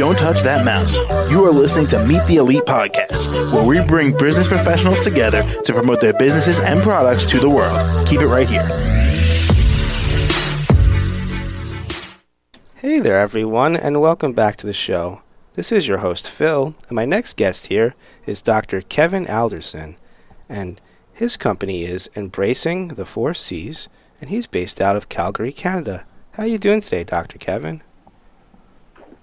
Don't touch that mouse. You are listening to Meet the Elite Podcast, where we bring business professionals together to promote their businesses and products to the world. Keep it right here. Hey there, everyone, and welcome back to the show. This is your host, Phil, and my next guest here is Dr. Kevin Alderson, and his company is Embracing the Four C's, and he's based out of Calgary, Canada. How are you doing today, Dr. Kevin?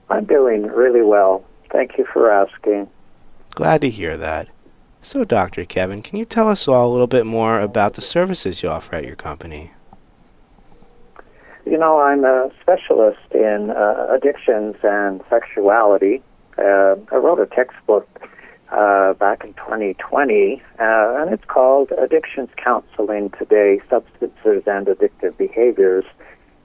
I'm doing really well. Thank you for asking. Glad to hear that. So, Dr. Kevin, can you tell us all a little bit more about the services you offer at your company? You know, I'm a specialist in uh, addictions and sexuality. Uh, I wrote a textbook uh, back in 2020, uh, and it's called Addictions Counseling Today Substances and Addictive Behaviors.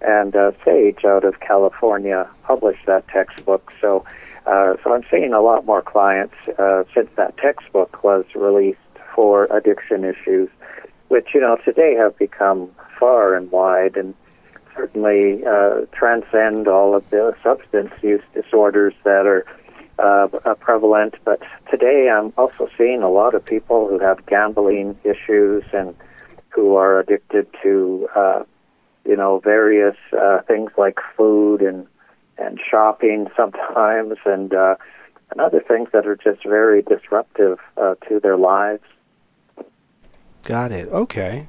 And uh, Sage out of California published that textbook. So, uh, so I'm seeing a lot more clients uh, since that textbook was released for addiction issues, which, you know, today have become far and wide and certainly uh, transcend all of the substance use disorders that are uh, prevalent. But today, I'm also seeing a lot of people who have gambling issues and who are addicted to, uh, you know, various uh, things like food and and shopping sometimes, and uh, and other things that are just very disruptive uh, to their lives. Got it. Okay.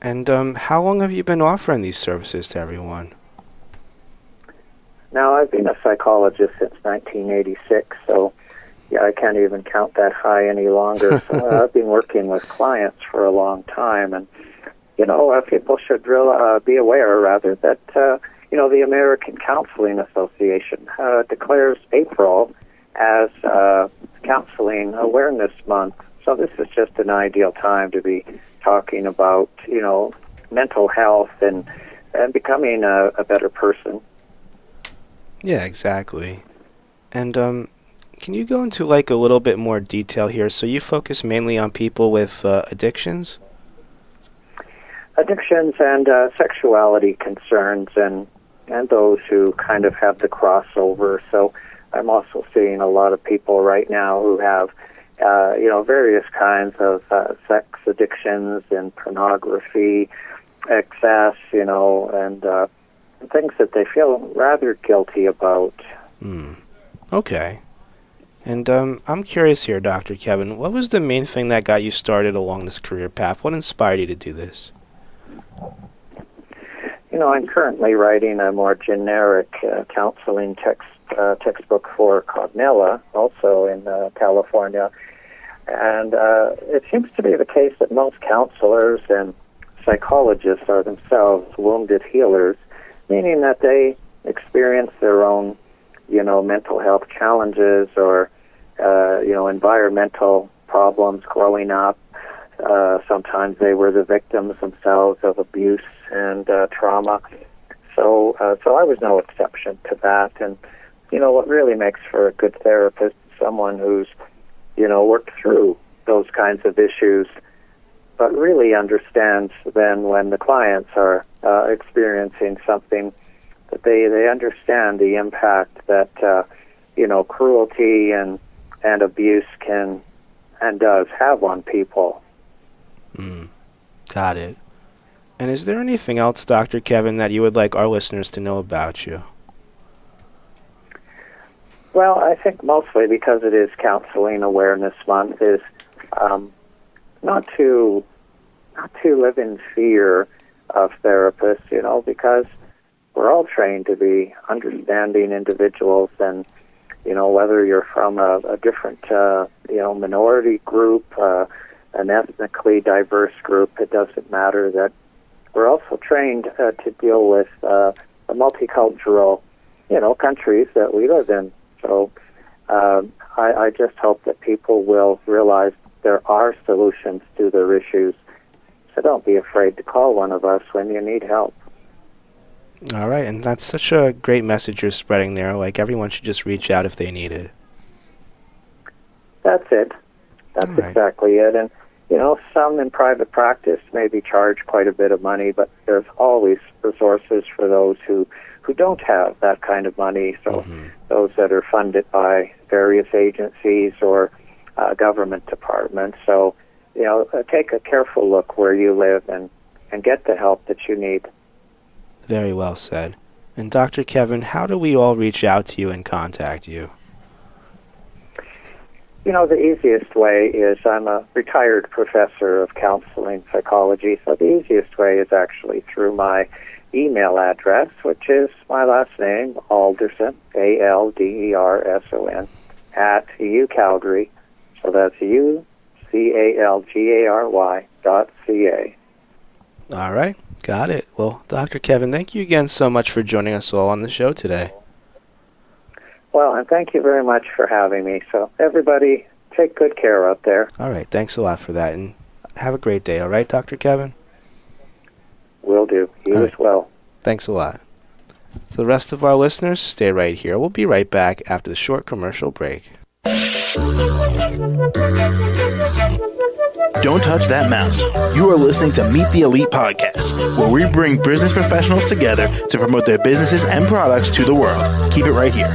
And um, how long have you been offering these services to everyone? Now, I've been a psychologist since 1986, so yeah, I can't even count that high any longer. so uh, I've been working with clients for a long time, and you know, uh, people should real, uh, be aware, rather, that uh, you know the American Counseling Association uh, declares April as uh, Counseling Awareness Month. So this is just an ideal time to be talking about you know mental health and and becoming a, a better person. Yeah, exactly. And um, can you go into like a little bit more detail here? So you focus mainly on people with uh, addictions. Addictions and uh, sexuality concerns, and and those who kind of have the crossover. So I'm also seeing a lot of people right now who have uh, you know, various kinds of uh, sex addictions and pornography, excess, you know, and uh, things that they feel rather guilty about. Hmm. Okay. And um, I'm curious here, Dr. Kevin, what was the main thing that got you started along this career path? What inspired you to do this? You know, I'm currently writing a more generic uh, counseling text uh, textbook for Cognella, also in uh, California. And uh, it seems to be the case that most counselors and psychologists are themselves wounded healers, meaning that they experience their own, you know, mental health challenges or, uh, you know, environmental problems growing up. Uh, sometimes they were the victims themselves of abuse and uh, trauma. So, uh, so I was no exception to that. And you know, what really makes for a good therapist is someone who's, you know, worked through those kinds of issues, but really understands then when the clients are uh, experiencing something that they they understand the impact that uh, you know cruelty and and abuse can and does have on people. Mm, got it. And is there anything else, Dr. Kevin, that you would like our listeners to know about you? Well, I think mostly because it is Counseling Awareness Month is um, not to not to live in fear of therapists, you know, because we're all trained to be understanding individuals, and you know whether you're from a, a different uh, you know minority group, uh, an ethnically diverse group, it doesn't matter. That we're also trained uh, to deal with uh, the multicultural you know countries that we live in. So uh, I, I just hope that people will realize there are solutions to their issues. So don't be afraid to call one of us when you need help. All right, and that's such a great message you're spreading there. Like everyone should just reach out if they need it. That's it. That's right. exactly it. And you know, some in private practice maybe charge quite a bit of money, but there's always resources for those who, who don't have that kind of money. So Mm-hmm. those that are funded by various agencies or uh, government departments. So, you know, uh, take a careful look where you live and, and get the help that you need. Very well said. And Dr. Kevin, how do we all reach out to you and contact you? You know, the easiest way is I'm a retired professor of counseling psychology, so the easiest way is actually through my email address, which is my last name, Alderson, A L D E R S O N, at UCalgary. So that's U C A L G A R Y dot C A. All right, got it. Well, Dr. Kevin, thank you again so much for joining us all on the show today. Well, and thank you very much for having me. So, everybody, take good care out there. All right, thanks a lot for that, and have a great day. All right, Dr. Kevin? Will do. You All as well. Thanks a lot. To the rest of our listeners, stay right here. We'll be right back after the short commercial break. Don't touch that mouse. You are listening to Meet the Elite Podcast, where we bring business professionals together to promote their businesses and products to the world. Keep it right here.